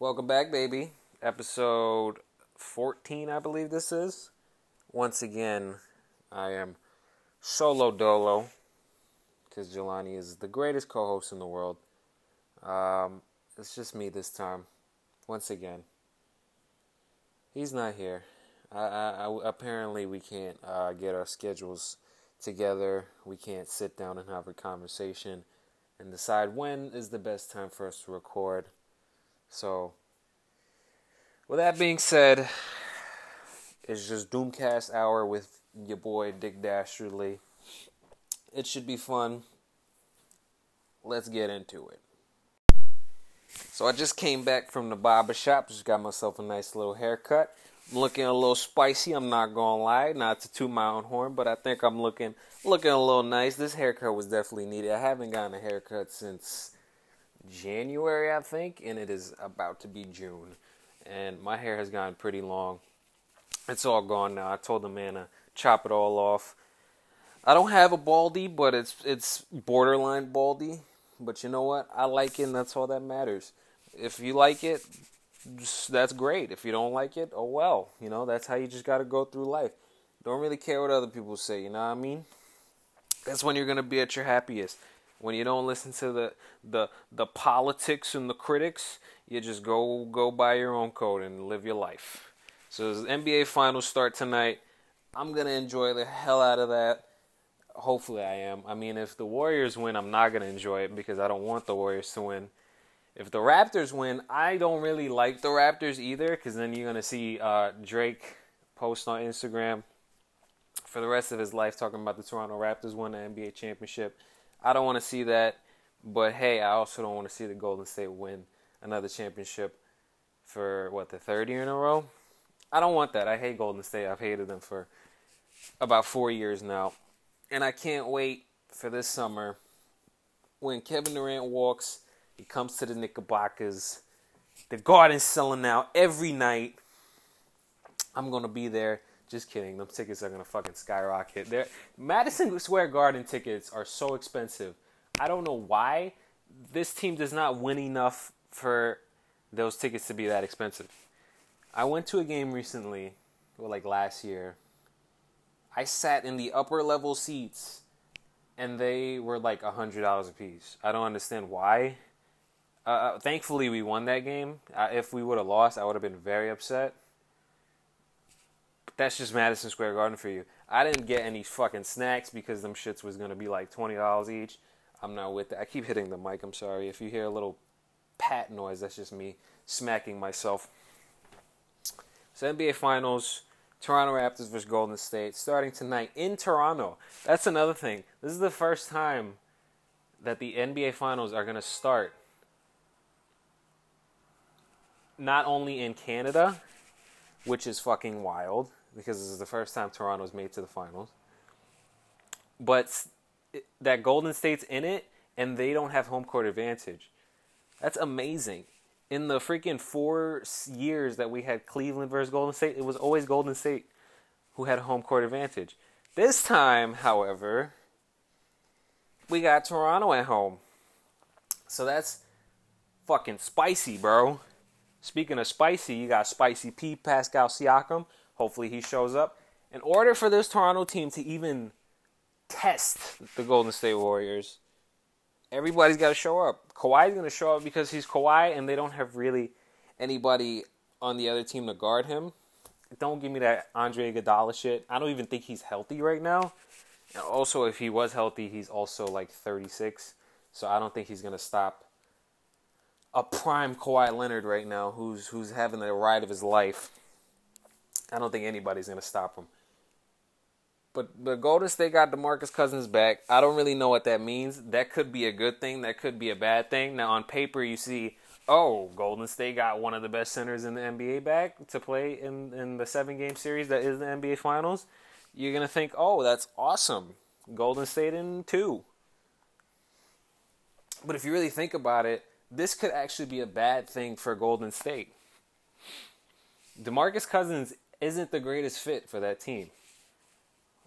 Welcome back, baby. Episode 14, I believe this is. Once again, I am solo dolo because Jelani is the greatest co host in the world. Um, it's just me this time. Once again, he's not here. I, I, I apparently, we can't uh, get our schedules together. We can't sit down and have a conversation and decide when is the best time for us to record. So, with that being said, it's just Doomcast Hour with your boy Dick Dastardly. It should be fun. Let's get into it. So I just came back from the barber shop, just got myself a nice little haircut. I'm looking a little spicy, I'm not gonna lie, not to toot my own horn, but I think I'm looking looking a little nice. This haircut was definitely needed. I haven't gotten a haircut since January, I think, and it is about to be June. And my hair has gotten pretty long. It's all gone now. I told the man to chop it all off. I don't have a baldy, but it's it's borderline baldy. But you know what? I like it, and that's all that matters. If you like it, that's great. If you don't like it, oh well. You know, that's how you just got to go through life. Don't really care what other people say, you know what I mean? That's when you're to be at your happiest. When you don't listen to the the the politics and the critics, you just go go by your own code and live your life. So the NBA finals start tonight. I'm to enjoy the hell out of that. Hopefully I am. I mean, if the Warriors win, I'm not to enjoy it because I don't want the Warriors to win if the Raptors win, I don't really like the Raptors either because then you're gonna see uh, Drake post on Instagram for the rest of his life talking about the Toronto Raptors won the NBA championship. I don't want to see that, but hey, I also don't want to see the Golden State win another championship for what the third year in a row. I don't want that. I hate Golden State. I've hated them for about four years now, and I can't wait for this summer when Kevin Durant walks he comes to the Knickerbockers. The garden's selling out every night. I'm gonna be there. Just kidding. Them tickets are gonna fucking skyrocket. They're, Madison Square Garden tickets are so expensive. I don't know why this team does not win enough for those tickets to be that expensive. I went to a game recently, like last year. I sat in the upper level seats, and they were like a hundred dollars a piece. I don't understand why. Uh, uh, thankfully, we won that game. If we would have lost, I would have been very upset. That's just Madison Square Garden for you. I didn't get any fucking snacks because them shits was gonna be like twenty dollars each. I'm not with that. I keep hitting the mic. I'm sorry if you hear a little pat noise. That's just me smacking myself. So NBA Finals. Toronto Raptors versus Golden State starting tonight in Toronto. That's another thing. This is the first time that the NBA Finals are to start not only in Canada, which is fucking wild because this is the first time Toronto's made to the finals, but that Golden State's in it and they don't have home court advantage. That's amazing. In the freaking four years that we had Cleveland versus Golden State, it was always Golden State who had home court advantage. This time, however, we got Toronto at home. So that's fucking spicy, bro. Speaking of spicy, you got Spicy P, Pascal Siakam. Hopefully he shows up. In order for this Toronto team to even test the Golden State Warriors, everybody's got to show up. Kawhi's going to show up because he's Kawhi, and they don't have really anybody on the other team to guard him. Don't give me that Andre Iguodala shit. I don't even think he's healthy right now. And also, if he was healthy, he's also like 36, so I don't think he's going to stop a prime Kawhi Leonard right now, who's who's having the ride of his life. I don't think anybody's gonna stop him. But the Golden State got DeMarcus Cousins back. I don't really know what that means. That could be a good thing. That could be a bad thing. Now on paper, you see, oh, Golden State got one of the best centers in the NBA back to play in in the seven game series that is the NBA Finals. You're gonna think, oh, that's awesome. Golden State in two. But if you really think about it, this could actually be a bad thing for Golden State. DeMarcus Cousins isn't the greatest fit for that team.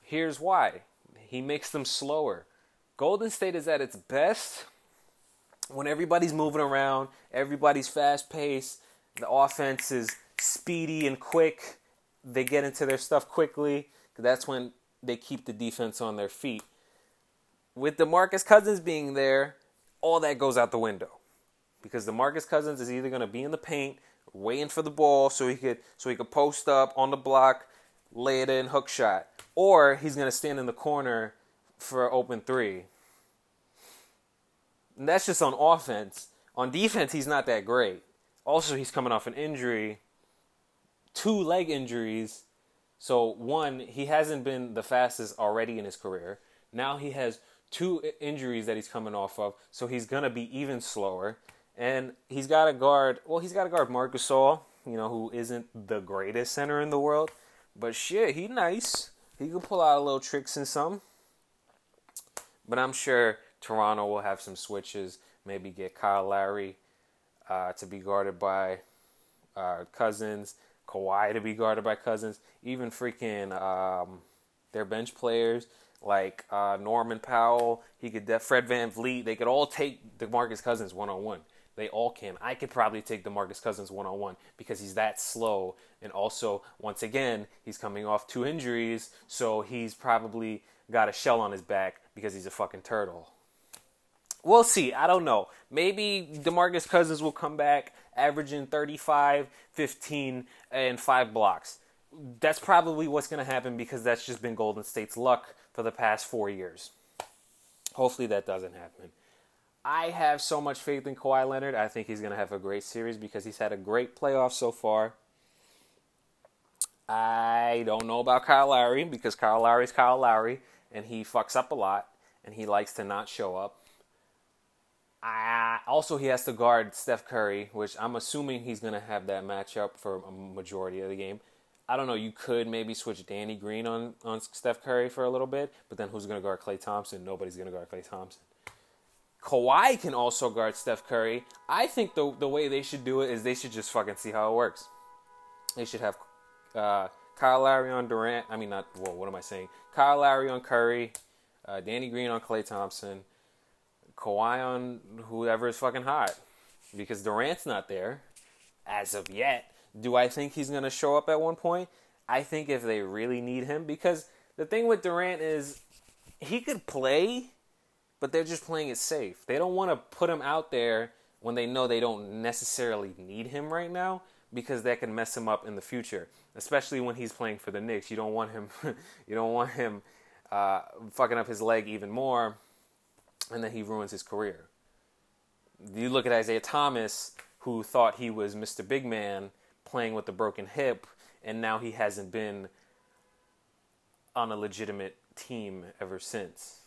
Here's why. He makes them slower. Golden State is at its best when everybody's moving around, everybody's fast paced, The offense is speedy and quick. They get into their stuff quickly. That's when they keep the defense on their feet. With DeMarcus Cousins being there, all that goes out the window. Because DeMarcus Cousins is either going to be in the paint waiting for the ball so he could so he could post up on the block, lay it in hook shot, or he's to stand in the corner for open 3. And that's just on offense. On defense, he's not that great. Also, he's coming off an injury, two leg injuries. So, one, he hasn't been the fastest already in his career. Now he has two injuries that he's coming off of, so he's to be even slower. And he's got to guard, well, he's got to guard Marc Gasol, you know, who isn't the greatest center in the world. But shit, he nice. He can pull out a little tricks and some. But I'm sure Toronto will have some switches. Maybe get Kyle Lowry uh, to be guarded by uh, Cousins, Kawhi to be guarded by Cousins, even freaking um, their bench players like uh, Norman Powell. He could def- Fred VanVleet. They could all take DeMarcus Cousins one on one. They all can. I could probably take DeMarcus Cousins one on one because he's that slow. And also, once again, he's coming off two injuries, so he's probably got a shell on his back because he's a fucking turtle. We'll see. I don't know. Maybe DeMarcus Cousins will come back averaging 35, 15, and 5 blocks. That's probably what's going to happen because that's just been Golden State's luck for the past four years. Hopefully that doesn't happen. I have so much faith in Kawhi Leonard. I think he's going to have a great series because he's had a great playoff so far. I don't know about Kyle Lowry because Kyle Lowry's Kyle Lowry and he fucks up a lot and he likes to not show up. I, also, he has to guard Steph Curry, which I'm assuming he's going to have that matchup for a majority of the game. I don't know. You could maybe switch Danny Green on, on Steph Curry for a little bit, but then who's going to guard Klay Thompson? Nobody's going to guard Klay Thompson. Kawhi can also guard Steph Curry. I think the the way they should do it is they should just fucking see how it works. They should have uh, Kyle Lowry on Durant. I mean, not well. What am I saying? Kyle Lowry on Curry, uh, Danny Green on Klay Thompson, Kawhi on whoever is fucking hot, because Durant's not there as of yet. Do I think he's gonna show up at one point? I think if they really need him, because the thing with Durant is he could play but they're just playing it safe. They don't want to put him out there when they know they don't necessarily need him right now because that can mess him up in the future, especially when he's playing for the Knicks. You don't want him, you don't want him uh, fucking up his leg even more, and then he ruins his career. You look at Isaiah Thomas, who thought he was Mr. Big Man playing with a broken hip, and now he hasn't been on a legitimate team ever since.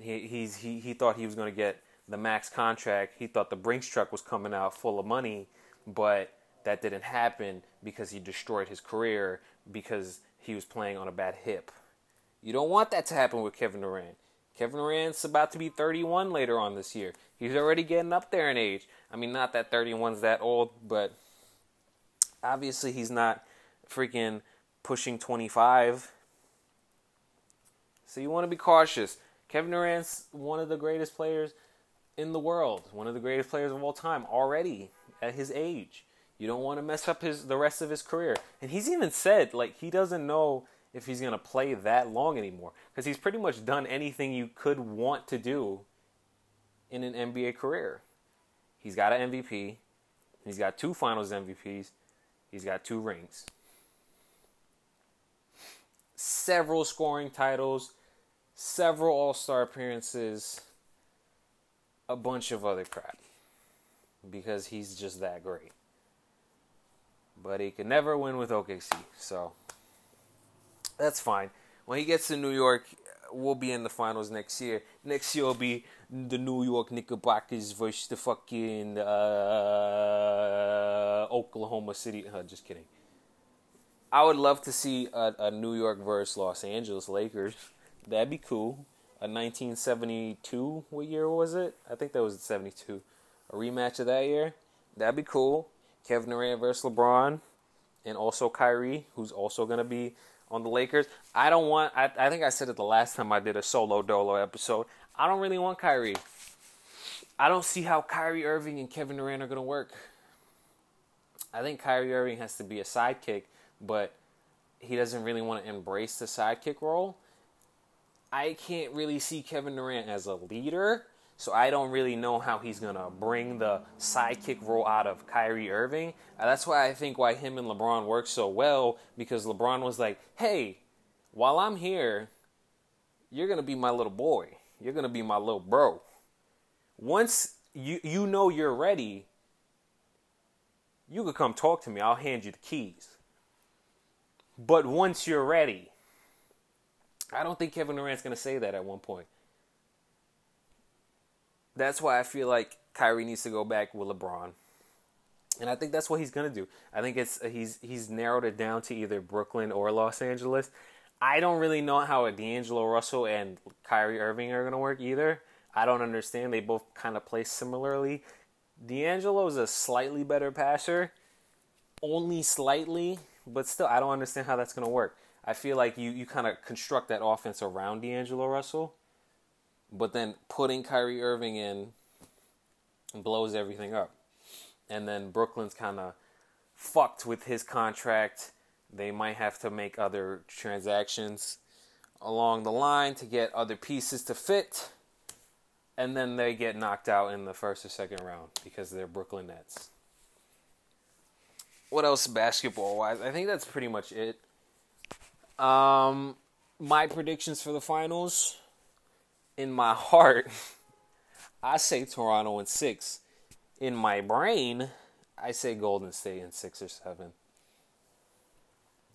He he's he he thought he was going to get the max contract. He thought the Brinks truck was coming out full of money, but that didn't happen because he destroyed his career because he was playing on a bad hip. You don't want that to happen with Kevin Durant. Kevin Durant's about to be 31 later on this year. He's already getting up there in age. I mean, not that 31's that old, but obviously he's not freaking pushing 25. So you want to be cautious. Kevin Durant's one of the greatest players in the world, one of the greatest players of all time already at his age. You don't want to mess up his the rest of his career. And he's even said like he doesn't know if he's going to play that long anymore because he's pretty much done anything you could want to do in an NBA career. He's got an MVP. He's got two finals MVPs. He's got two rings. Several scoring titles several All Star appearances, a bunch of other crap. Because he's just that great. But he could never win with OKC, so that's fine. When he gets to New York, we'll be in the finals next year. Next year will be the New York Knickerbockers versus the fucking uh, Oklahoma City. Uh, just kidding. I would love to see a, a New York versus Los Angeles Lakers. That'd be cool. A 1972, what year was it? I think that was 72. A rematch of that year. That'd be cool. Kevin Durant versus LeBron, and also Kyrie, who's also gonna be on the Lakers. I don't want. I, I think I said it the last time I did a solo dolo episode. I don't really want Kyrie. I don't see how Kyrie Irving and Kevin Durant are gonna work. I think Kyrie Irving has to be a sidekick, but he doesn't really want to embrace the sidekick role. I can't really see Kevin Durant as a leader, so I don't really know how he's gonna bring the sidekick role out of Kyrie Irving. Uh, that's why I think why him and LeBron work so well because LeBron was like, "Hey, while I'm here, you're gonna be my little boy. You're gonna be my little bro. Once you you know you're ready, you could come talk to me. I'll hand you the keys. But once you're ready, I don't think Kevin Durant's going to say that at one point. That's why I feel like Kyrie needs to go back with LeBron. And I think that's what he's going to do. I think it's he's he's narrowed it down to either Brooklyn or Los Angeles. I don't really know how D'Angelo Russell and Kyrie Irving are going to work either. I don't understand. They both kind of play similarly. D'Angelo is a slightly better passer, only slightly, but still, I don't understand how that's going to work. I feel like you, you kind of construct that offense around D'Angelo Russell, but then putting Kyrie Irving in blows everything up. And then Brooklyn's kind of fucked with his contract. They might have to make other transactions along the line to get other pieces to fit and then they get knocked out in the first or second round because they're Brooklyn Nets. What else basketball wise? I think that's pretty much it. Um, my predictions for the finals. In my heart, I say Toronto in six. In my brain, I say Golden State in six or seven.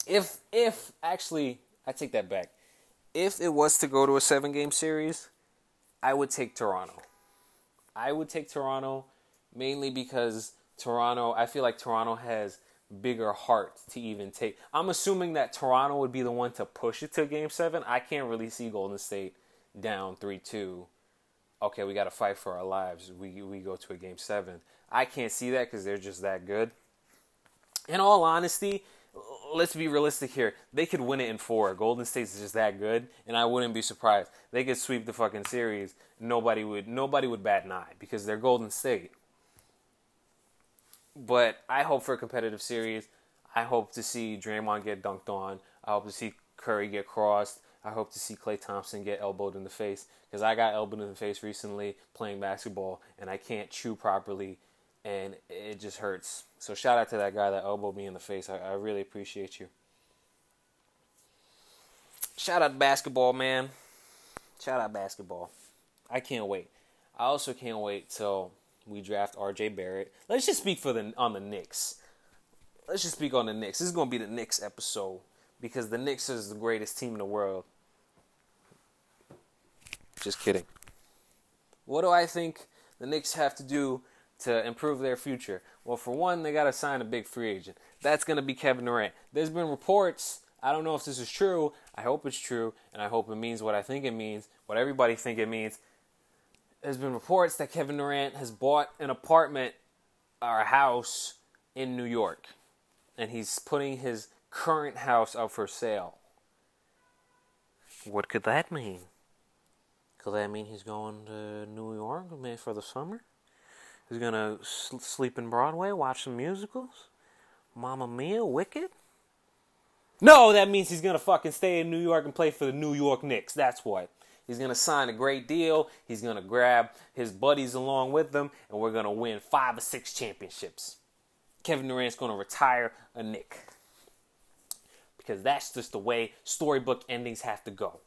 If if actually, I take that back. If it was to go to a seven game series, I would take Toronto. I would take Toronto mainly because Toronto, I feel like Toronto has bigger heart to even take. I'm assuming that Toronto would be the one to push it to game 7. I can't really see Golden State down 3-2. Okay, we got to fight for our lives. We we go to a game 7. I can't see that cuz they're just that good. In all honesty, let's be realistic here. They could win it in four. Golden State's just that good, and I wouldn't be surprised. They could sweep the fucking series. Nobody would nobody would bat an eye because they're Golden State. But I hope for a competitive series. I hope to see Draymond get dunked on. I hope to see Curry get crossed. I hope to see Klay Thompson get elbowed in the face because I got elbowed in the face recently playing basketball and I can't chew properly and it just hurts. So shout out to that guy that elbowed me in the face. I, I really appreciate you. Shout out to basketball, man. Shout out basketball. I can't wait. I also can't wait till we draft RJ Barrett. Let's just speak for the on the Knicks. Let's just speak on the Knicks. This is gonna be the Knicks episode because the Knicks is the greatest team in the world. Just kidding. What do I think the Knicks have to do to improve their future? Well, for one, they got to sign a big free agent. That's going to be Kevin Durant. There's been reports. I don't know if this is true. I hope it's true, and I hope it means what I think it means, what everybody think it means. There's been reports that Kevin Durant has bought an apartment or a house in New York, and he's putting his current house up for sale. What could that mean? Could that mean he's going to New York for the summer? He's gonna sleep in Broadway, watch some musicals. Mamma Mia, Wicked. No, that means he's gonna fucking stay in New York and play for the New York Knicks. That's what. He's gonna sign a great deal. He's gonna grab his buddies along with him, and we're gonna win five or six championships. Kevin Durant's gonna retire a Knick because that's just the way storybook endings have to go.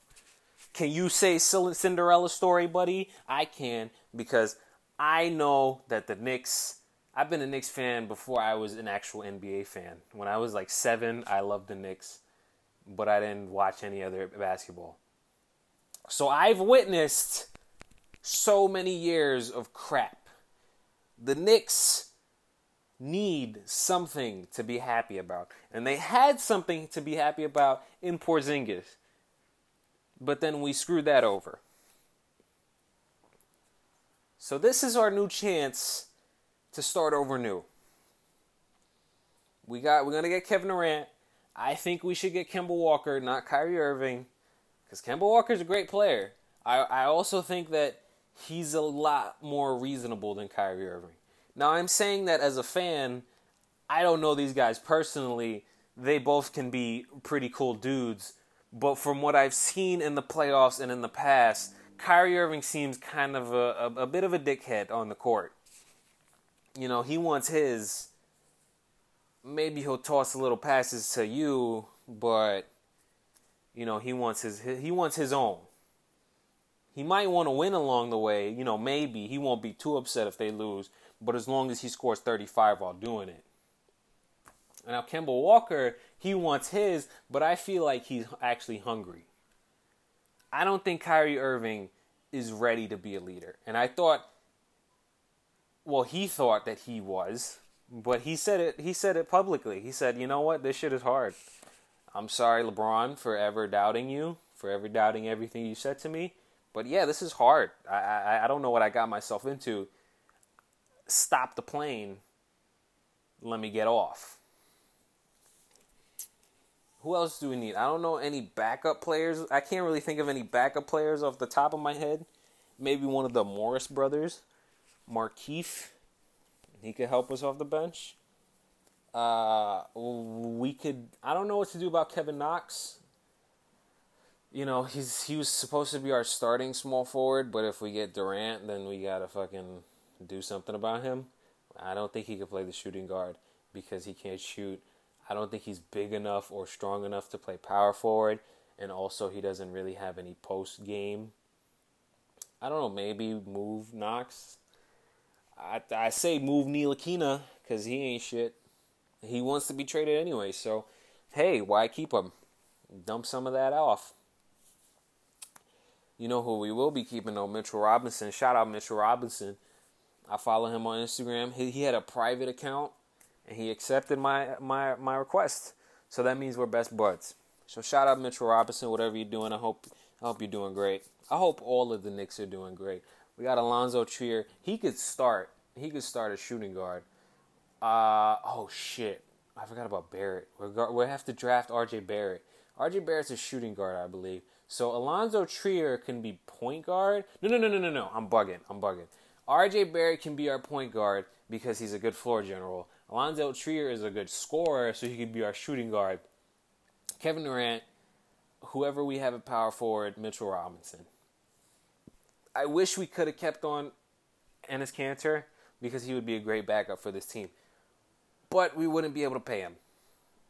Can you say Cinderella story, buddy? I can because I know that the Knicks. I've been a Knicks fan before I was an actual NBA fan. When I was like seven, I loved the Knicks, but I didn't watch any other basketball. So I've witnessed so many years of crap. The Knicks need something to be happy about. And they had something to be happy about in Porzingis. But then we screwed that over. So this is our new chance to start over new. We got we're gonna get Kevin Durant. I think we should get Kemba Walker, not Kyrie Irving, because Kemba Walker's a great player. I I also think that he's a lot more reasonable than Kyrie Irving. Now I'm saying that as a fan, I don't know these guys personally. They both can be pretty cool dudes, but from what I've seen in the playoffs and in the past, Kyrie Irving seems kind of a, a, a bit of a dickhead on the court. You know, he wants his. Maybe he'll toss a little passes to you, but you know he wants his he wants his own. He might want to win along the way, you know, maybe he won't be too upset if they lose, but as long as he scores 35 while doing it. Now Kemba Walker, he wants his, but I feel like he's actually hungry. I don't think Kyrie Irving is ready to be a leader. And I thought well, he thought that he was, but he said it he said it publicly. He said, "You know what? This shit is hard. I'm sorry, LeBron, for ever doubting you, for ever doubting everything you said to me. But yeah, this is hard. I I, I don't know what I got myself into. Stop the plane. Let me get off." Who else do we need? I don't know any backup players. I can't really think of any backup players off the top of my head. Maybe one of the Morris brothers, Markieff. He could help us off the bench. Uh, we could. I don't know what to do about Kevin Knox. You know, he's he was supposed to be our starting small forward, but if we get Durant, then we gotta fucking do something about him. I don't think he could play the shooting guard because he can't shoot I don't think he's big enough or strong enough to play power forward, and also he doesn't really have any post game. I don't know, maybe move Knox. I I say move Ntilikina because he ain't shit. He wants to be traded anyway, so hey, why keep him? Dump some of that off. You know who we will be keeping though, Mitchell Robinson. Shout out Mitchell Robinson. I follow him on Instagram. He, he had a private account and he accepted my my my request. So that means we're best buds. So shout out Mitchell Robinson, whatever you're doing. I hope I hope you're doing great. I hope all of the Knicks are doing great. We got Alonzo Trier. He could start. He could start a shooting guard. Uh oh shit. I forgot about Barrett. We're we have to draft R.J. Barrett. R.J. Barrett's a shooting guard, I believe. So Alonzo Trier can be point guard. No, no, no, no, no, no. I'm bugging. I'm bugging. R.J. Barrett can be our point guard because he's a good floor general. Alonzo Trier is a good scorer, so he could be our shooting guard. Kevin Durant, whoever we have at power forward, Mitchell Robinson. I wish we could have kept on Enes Kanter because he would be a great backup for this team. But we wouldn't be able to pay him.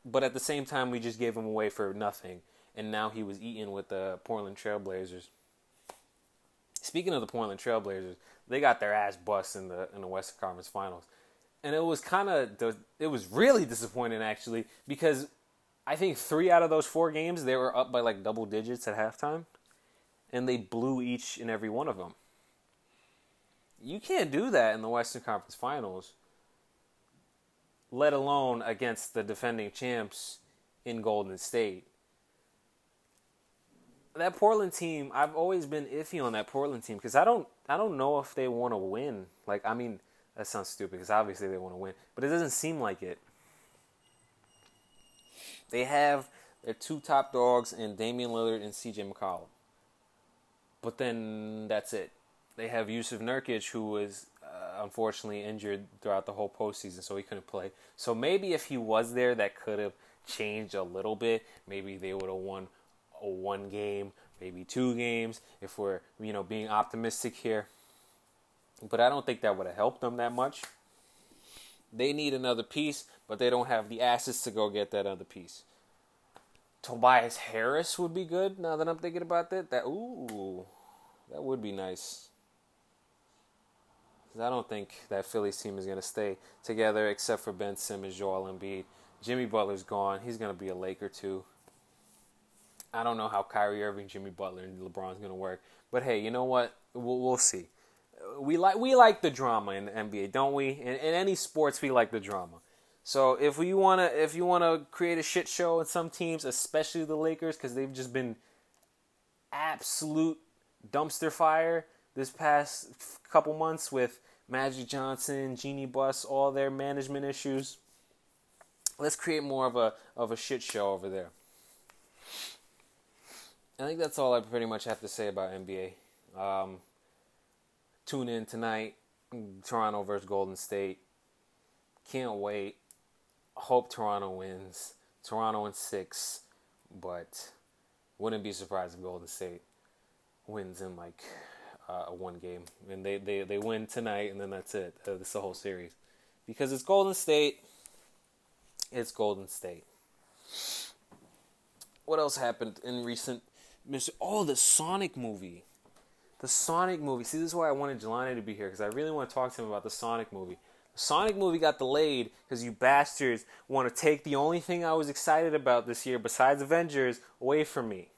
But at the same time, we just gave him away for nothing, and now he was eaten with the Portland Trailblazers. Speaking of the Portland Trailblazers, they got their ass bust in the in the Western Conference Finals and it was kind of it was really disappointing actually because I think three out of those four games they were up by like double digits at halftime, and they blew each and every one of them. You can't do that in the Western Conference Finals, let alone against the defending champs in Golden State. That Portland team, I've always been iffy on that Portland team because I don't, I don't know if they want to win. Like, I mean, that sounds stupid because obviously they want to win, but it doesn't seem like it. They have their two top dogs in Damian Lillard and CJ McCollum. But then that's it. They have Jusuf Nurkic, who was Uh, unfortunately injured throughout the whole postseason, so he couldn't play. So maybe if he was there, that could have changed a little bit. Maybe they would have won a one game, maybe two games, if we're you know being optimistic here. But I don't think that would have helped them that much. They need another piece, but they don't have the assets to go get that other piece. Tobias Harris would be good. Now that I'm thinking about that, that ooh, that would be nice. I don't think that Phillies team is going to stay together except for Ben Simmons, Joel Embiid. Jimmy Butler's gone. He's going to be a Laker too. I don't know how Kyrie Irving, Jimmy Butler, and LeBron's going to work. But hey, you know what? We'll, we'll see we like we like the drama in the NBA, don't we? In, in any sports, we like the drama. So if we wanna if you wanna create a shit show in some teams, especially the Lakers, because they've just been absolute dumpster fire this past couple months with Magic Johnson, Jeanie Buss, all their management issues. Let's create more of a of a shit show over there. I think that's all I pretty much have to say about NBA. Um, tune in tonight. Toronto versus Golden State. Can't wait. hope Toronto wins. Toronto in six, but wouldn't be surprised if Golden State wins in like uh, one game, and they, they they win tonight, and then that's it. Uh, this the whole series, because it's Golden State. It's Golden State. What else happened in recent? Oh, the Sonic movie. The Sonic movie. See, this is why I wanted Jelani to be here because I really want to talk to him about the Sonic movie. The Sonic movie got delayed because you bastards want to take the only thing I was excited about this year besides Avengers away from me.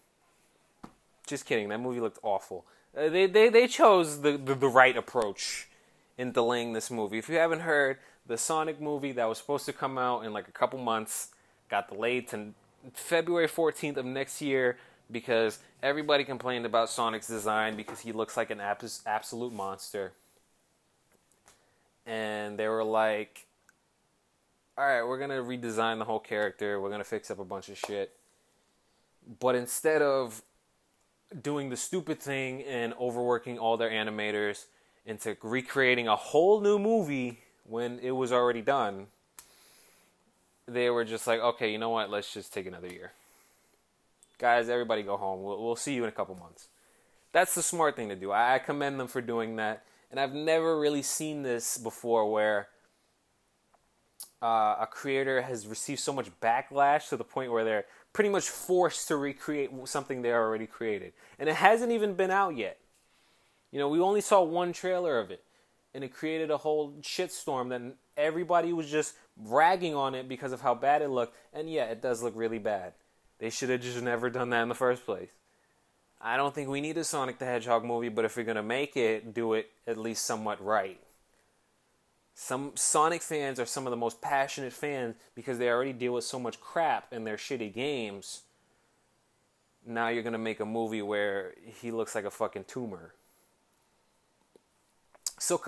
Just kidding. That movie looked awful. Uh, they, they, they chose the, the, the right approach in delaying this movie. If you haven't heard, the Sonic movie that was supposed to come out in like a couple months got delayed to February 14th of next year because everybody complained about Sonic's design because he looks like an abs- absolute monster. And they were like, all right, we're going to redesign the whole character. We're going to fix up a bunch of shit. But instead of doing the stupid thing and overworking all their animators into recreating a whole new movie when it was already done, they were just like, okay, you know what? Let's just take another year. Guys, everybody go home. We'll, we'll see you in a couple months. That's the smart thing to do. I, I commend them for doing that. And I've never really seen this before where uh, a creator has received so much backlash to the point where they're pretty much forced to recreate something they already created. And it hasn't even been out yet. You know, we only saw one trailer of it, and it created a whole shitstorm that everybody was just ragging on it because of how bad it looked. And yeah, it does look really bad. They should have just never done that in the first place. I don't think we need a Sonic the Hedgehog movie, but if you're going to make it, do it at least somewhat right. Some Sonic fans are some of the most passionate fans because they already deal with so much crap in their shitty games. Now you're to make a movie where he looks like a fucking tumor. So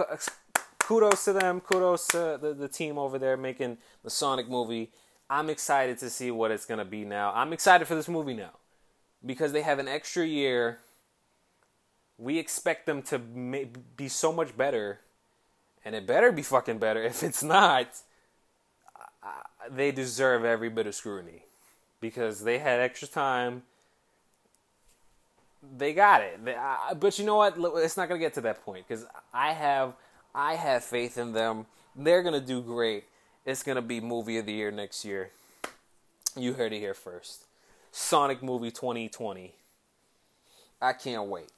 kudos to them. Kudos to the, the team over there making the Sonic movie. I'm excited to see what it's to be now. I'm excited for this movie now because they have an extra year. We expect them to be so much better, and it better be fucking better. If it's not, they deserve every bit of scrutiny because they had extra time. They got it. but you know what? It's not to get to that point because I have I have faith in them. They're to do great. It's to be movie of the year next year. You heard it here first. Sonic movie 2020. I can't wait.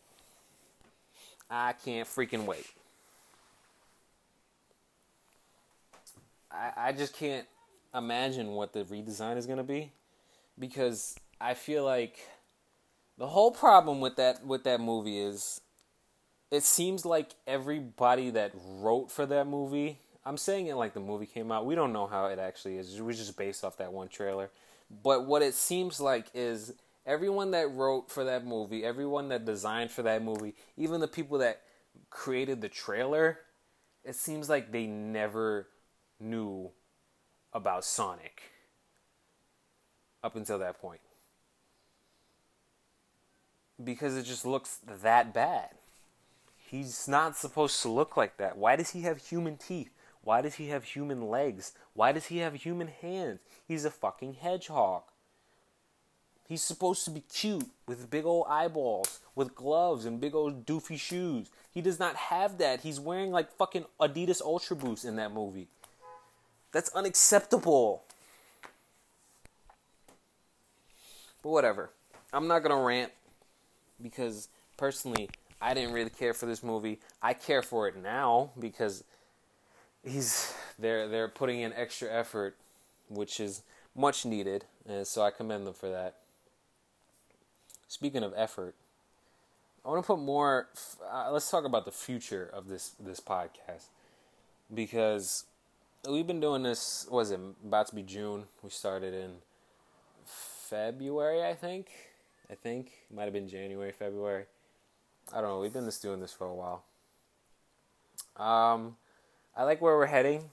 I can't freaking wait. I, I just can't imagine what the redesign is going to be because I feel like the whole problem with that with that movie is it seems like everybody that wrote for that movie I'm saying it like the movie came out. We don't know how it actually is. Was just based off that one trailer. But what it seems like is everyone that wrote for that movie, everyone that designed for that movie, even the people that created the trailer, it seems like they never knew about Sonic up until that point. Because it just looks that bad. He's not supposed to look like that. Why does he have human teeth? Why does he have human legs? Why does he have human hands? He's a fucking hedgehog. He's supposed to be cute with big old eyeballs, with gloves and big old doofy shoes. He does not have that. He's wearing like fucking Adidas Ultra Boost in that movie. That's unacceptable. But whatever. I'm not gonna rant because personally, I didn't really care for this movie. I care for it now because he's they're they're putting in extra effort, which is much needed, and so I commend them for that. Speaking of effort, I want to put more. Uh, let's talk about the future of this this podcast because we've been doing this. Was it about to be June? We started in February, I think. I think it might have been January, February. I don't know. We've been just doing this for a while. Um, I like where we're heading.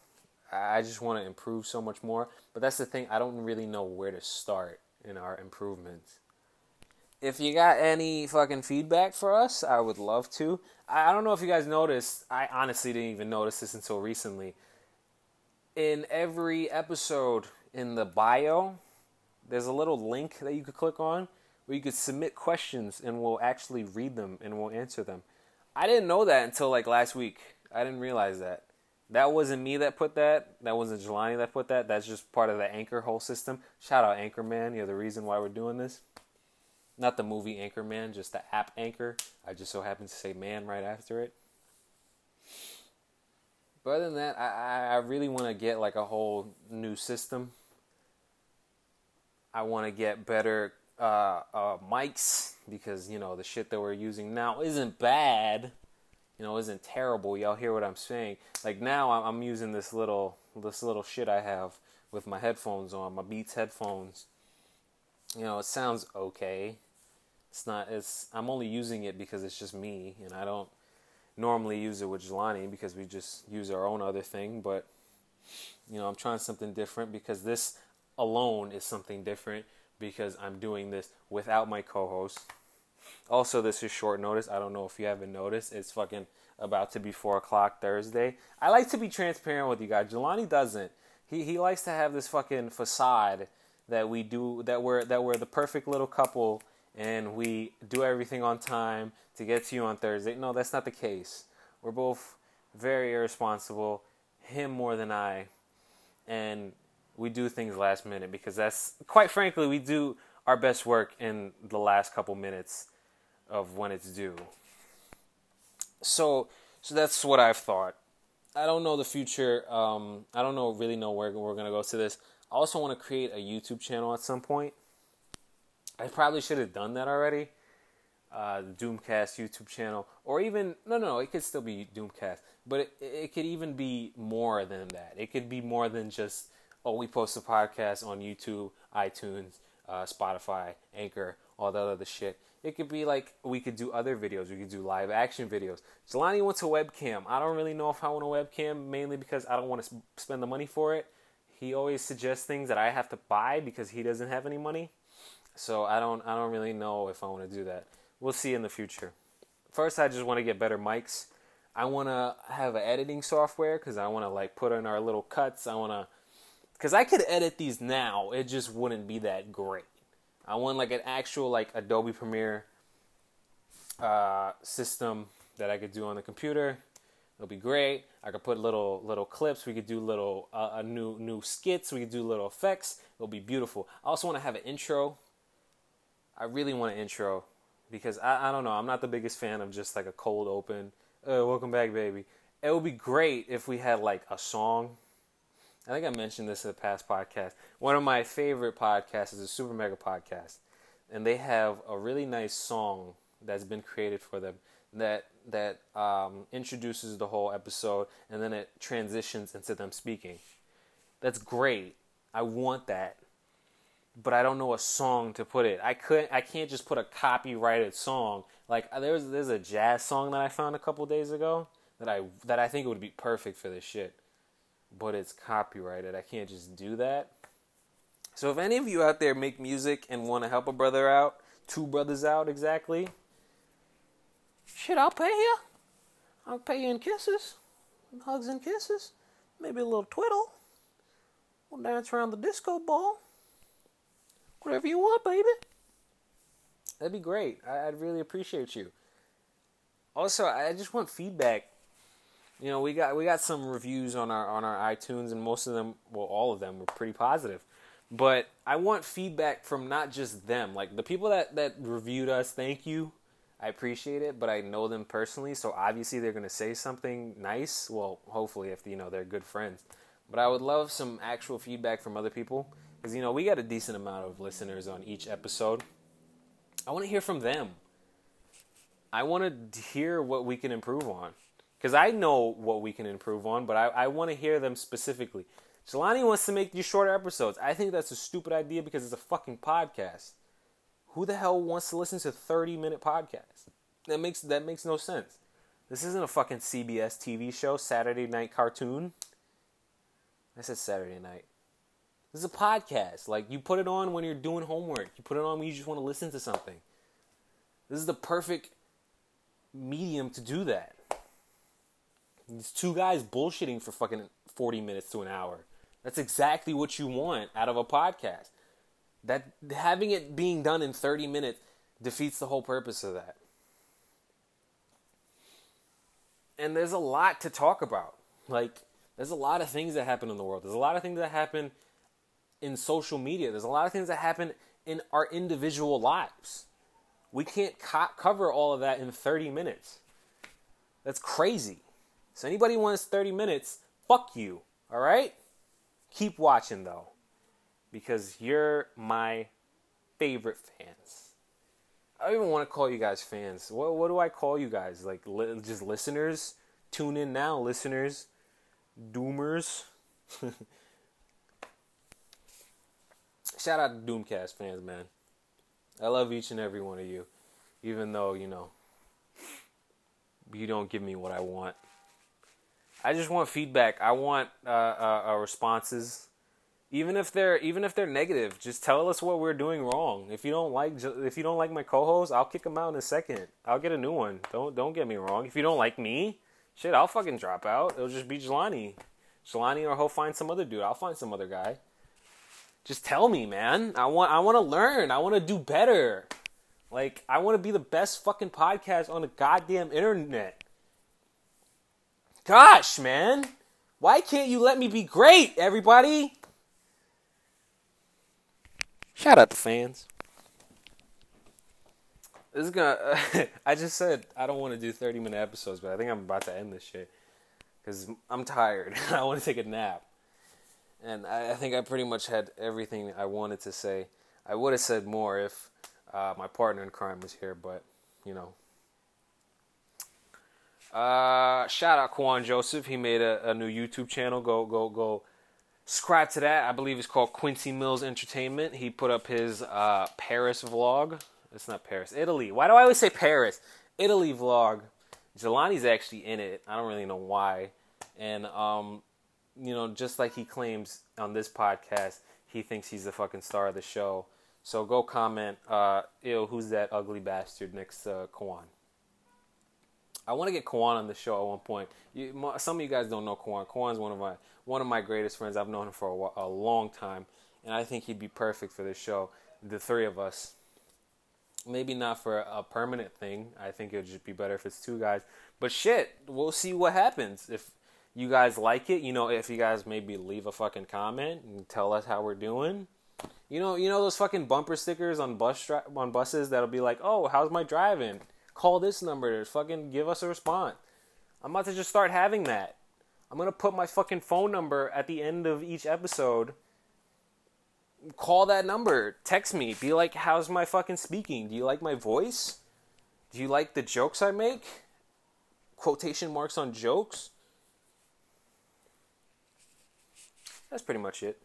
I just want to improve so much more. But that's the thing, I don't really know where to start in our improvements. If you got any fucking feedback for us, I would love to. I don't know if you guys noticed, I honestly didn't even notice this until recently. In every episode in the bio, there's a little link that you could click on where you could submit questions and we'll actually read them and we'll answer them. I didn't know that until like last week. I didn't realize that. That wasn't me that put that. That wasn't Jelani that put that. That's just part of the Anchor whole system. Shout out Anchorman. You're the reason why we're doing this. Not the movie Anchorman, just the app Anchor. I just so happen to say man right after it. But other than that, I, I really want to get like a whole new system. I want to get better uh, uh, mics because you know the shit that we're using now isn't bad you know, isn't terrible. Y'all hear what I'm saying? Like now, I'm using this little this little shit I have with my headphones on, my Beats headphones. You know, it sounds okay. It's not. It's. I'm only using it because it's just me, and I don't normally use it with Jelani because we just use our own other thing. But you know, I'm trying something different because this alone is something different because I'm doing this without my co-host also, this is short notice. I don't know if you haven't noticed. It's fucking about to be four o'clock Thursday. I like to be transparent with you guys. Jelani doesn't. He he likes to have this fucking facade that we do that we're that we're the perfect little couple and we do everything on time to get to you on Thursday. No, that's not the case. We're both very irresponsible, him more than I, and we do things last minute because that's quite frankly we do our best work in the last couple minutes of when it's due. So, so that's what I've thought. I don't know the future. Um, I don't know really know where we're gonna go to this. I also want to create a YouTube channel at some point. I probably should have done that already. Uh, Doomcast YouTube channel, or even no, no, it could still be Doomcast, but it, it could even be more than that. It could be more than just oh, we post a podcast on YouTube, iTunes, uh, Spotify, Anchor, all that other shit. It could be like we could do other videos. We could do live action videos. Jelani wants a webcam. I don't really know if I want a webcam, mainly because I don't want to spend the money for it. He always suggests things that I have to buy because he doesn't have any money. So I don't I don't really know if I want to do that. We'll see in the future. First, I just want to get better mics. I want to have an editing software because I want to like put in our little cuts. I want to because I could edit these now. It just wouldn't be that great. I want like an actual like Adobe Premiere uh, system that I could do on the computer. It'll be great. I could put little little clips. We could do little uh, new new skits. We could do little effects. It'll be beautiful. I also want to have an intro. I really want an intro because I, I don't know. I'm not the biggest fan of just like a cold open. Uh, welcome back, baby. It would be great if we had like a song I think I mentioned this in the past podcast. One of my favorite podcasts is the Super Mega podcast, and they have a really nice song that's been created for them that that um, introduces the whole episode, and then it transitions into them speaking. That's great. I want that, but I don't know a song to put it. I couldn't. I can't just put a copyrighted song. Like uh, there's there's a jazz song that I found a couple days ago that I that I think would be perfect for this shit but it's copyrighted. I can't just do that. So if any of you out there make music and want to help a brother out, two brothers out exactly, shit, I'll pay you. I'll pay you in kisses, hugs and kisses, maybe a little twiddle. We'll dance around the disco ball. Whatever you want, baby. That'd be great. I'd really appreciate you. Also, I just want feedback you know, we got we got some reviews on our on our iTunes, and most of them, well, all of them were pretty positive. But I want feedback from not just them, like the people that that reviewed us. Thank you, I appreciate it, but I know them personally, so obviously they're gonna say something nice. Well, hopefully, if you know they're good friends. But I would love some actual feedback from other people because you know we got a decent amount of listeners on each episode. I want to hear from them. I want to hear what we can improve on because I know what we can improve on, but I, I want to hear them specifically. Jelani wants to make these shorter episodes. I think that's a stupid idea because it's a fucking podcast. Who the hell wants to listen to 30 minute podcasts? That makes that makes no sense. This isn't a fucking CBS TV show, Saturday night cartoon. I said Saturday night. This is a podcast. Like you put it on when you're doing homework. You put it on when you just want to listen to something. This is the perfect medium to do that. These two guys bullshitting for fucking 40 minutes to an hour. That's exactly what you want out of a podcast. That having it being done in 30 minutes defeats the whole purpose of that. And there's a lot to talk about. Like there's a lot of things that happen in the world. There's a lot of things that happen in social media. There's a lot of things that happen in our individual lives. We can't co- cover all of that in 30 minutes. That's crazy. So anybody wants 30 minutes, fuck you. All right? Keep watching though because you're my favorite fans. I don't even want to call you guys fans. What what do I call you guys? Like li- just listeners? Tune in now, listeners. Doomers. Shout out to Doomcast fans, man. I love each and every one of you, even though you know you don't give me what I want. I just want feedback. I want uh, uh, uh, responses, even if they're even if they're negative. Just tell us what we're doing wrong. If you don't like if you don't like my co-host, I'll kick him out in a second. I'll get a new one. Don't don't get me wrong. If you don't like me, shit, I'll fucking drop out. It'll just be Jelani, Jelani, or he'll find some other dude. I'll find some other guy. Just tell me, man. I want I want to learn. I want to do better. Like I want to be the best fucking podcast on the goddamn internet. Gosh, man. Why can't you let me be great, everybody? Shout out to fans. This is gonna. I just said I don't want to do 30 minute episodes, but I think I'm about to end this shit. Because I'm tired. I want to take a nap. And I, I, think I pretty much had everything I wanted to say. I would have said more if uh, my partner in crime was here, but, you know, uh, shout out Kwan Joseph. He made a, a, new YouTube channel. Go go go subscribe to that. I believe it's called Quincy Mills Entertainment. He put up his uh, Paris vlog. It's not Paris, Italy. Why do I always say Paris? Italy vlog. Jelani's actually in it. I don't really know why. And um, you know, just like he claims on this podcast, he thinks he's the fucking star of the show. So go comment, uh, ew, who's that ugly bastard next to Kwan? I want to get Kwan on the show at one point. You, some of you guys don't know Kwan. Kwan's one of my one of my greatest friends. I've known him for a, a long time, and I think he'd be perfect for this show. The three of us. Maybe not for a permanent thing. I think it would just be better if it's two guys. But shit, we'll see what happens. If you guys like it, you know, if you guys maybe leave a fucking comment and tell us how we're doing. You know, you know those fucking bumper stickers on bus dri- on buses that'll be like, "Oh, how's my driving?" call this number to fucking give us a response. I'm about to just start having that. I'm gonna put my fucking phone number at the end of each episode. Call that number. Text me. Be like, how's my fucking speaking? Do you like my voice? Do you like the jokes I make? Quotation marks on jokes? That's pretty much it.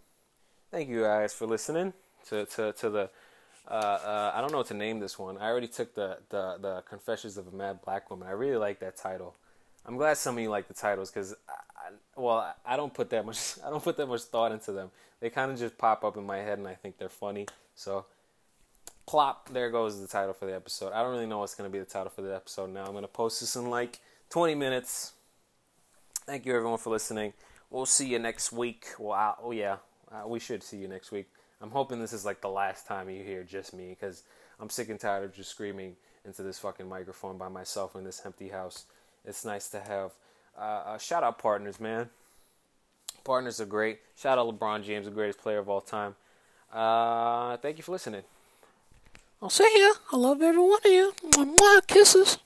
Thank you guys for listening to, to, to the uh, uh, I don't know what to name this one. I already took the, the, the Confessions of a Mad Black Woman. I really like that title. I'm glad some of you like the titles because, well, I don't put that much I don't put that much thought into them. They kind of just pop up in my head and I think they're funny. So, plop, there goes the title for the episode. I don't really know what's going to be the title for the episode now. I'm going to post this in like 20 minutes. Thank you everyone for listening. We'll see you next week. Well, I, oh yeah, uh, we should see you next week. I'm hoping this is like the last time you hear just me because I'm sick and tired of just screaming into this fucking microphone by myself in this empty house. It's nice to have uh, uh, shout out partners, man. Partners are great. Shout out LeBron James, the greatest player of all time. Uh, thank you for listening. I'll see ya. I love every one of you. Mwah, kisses.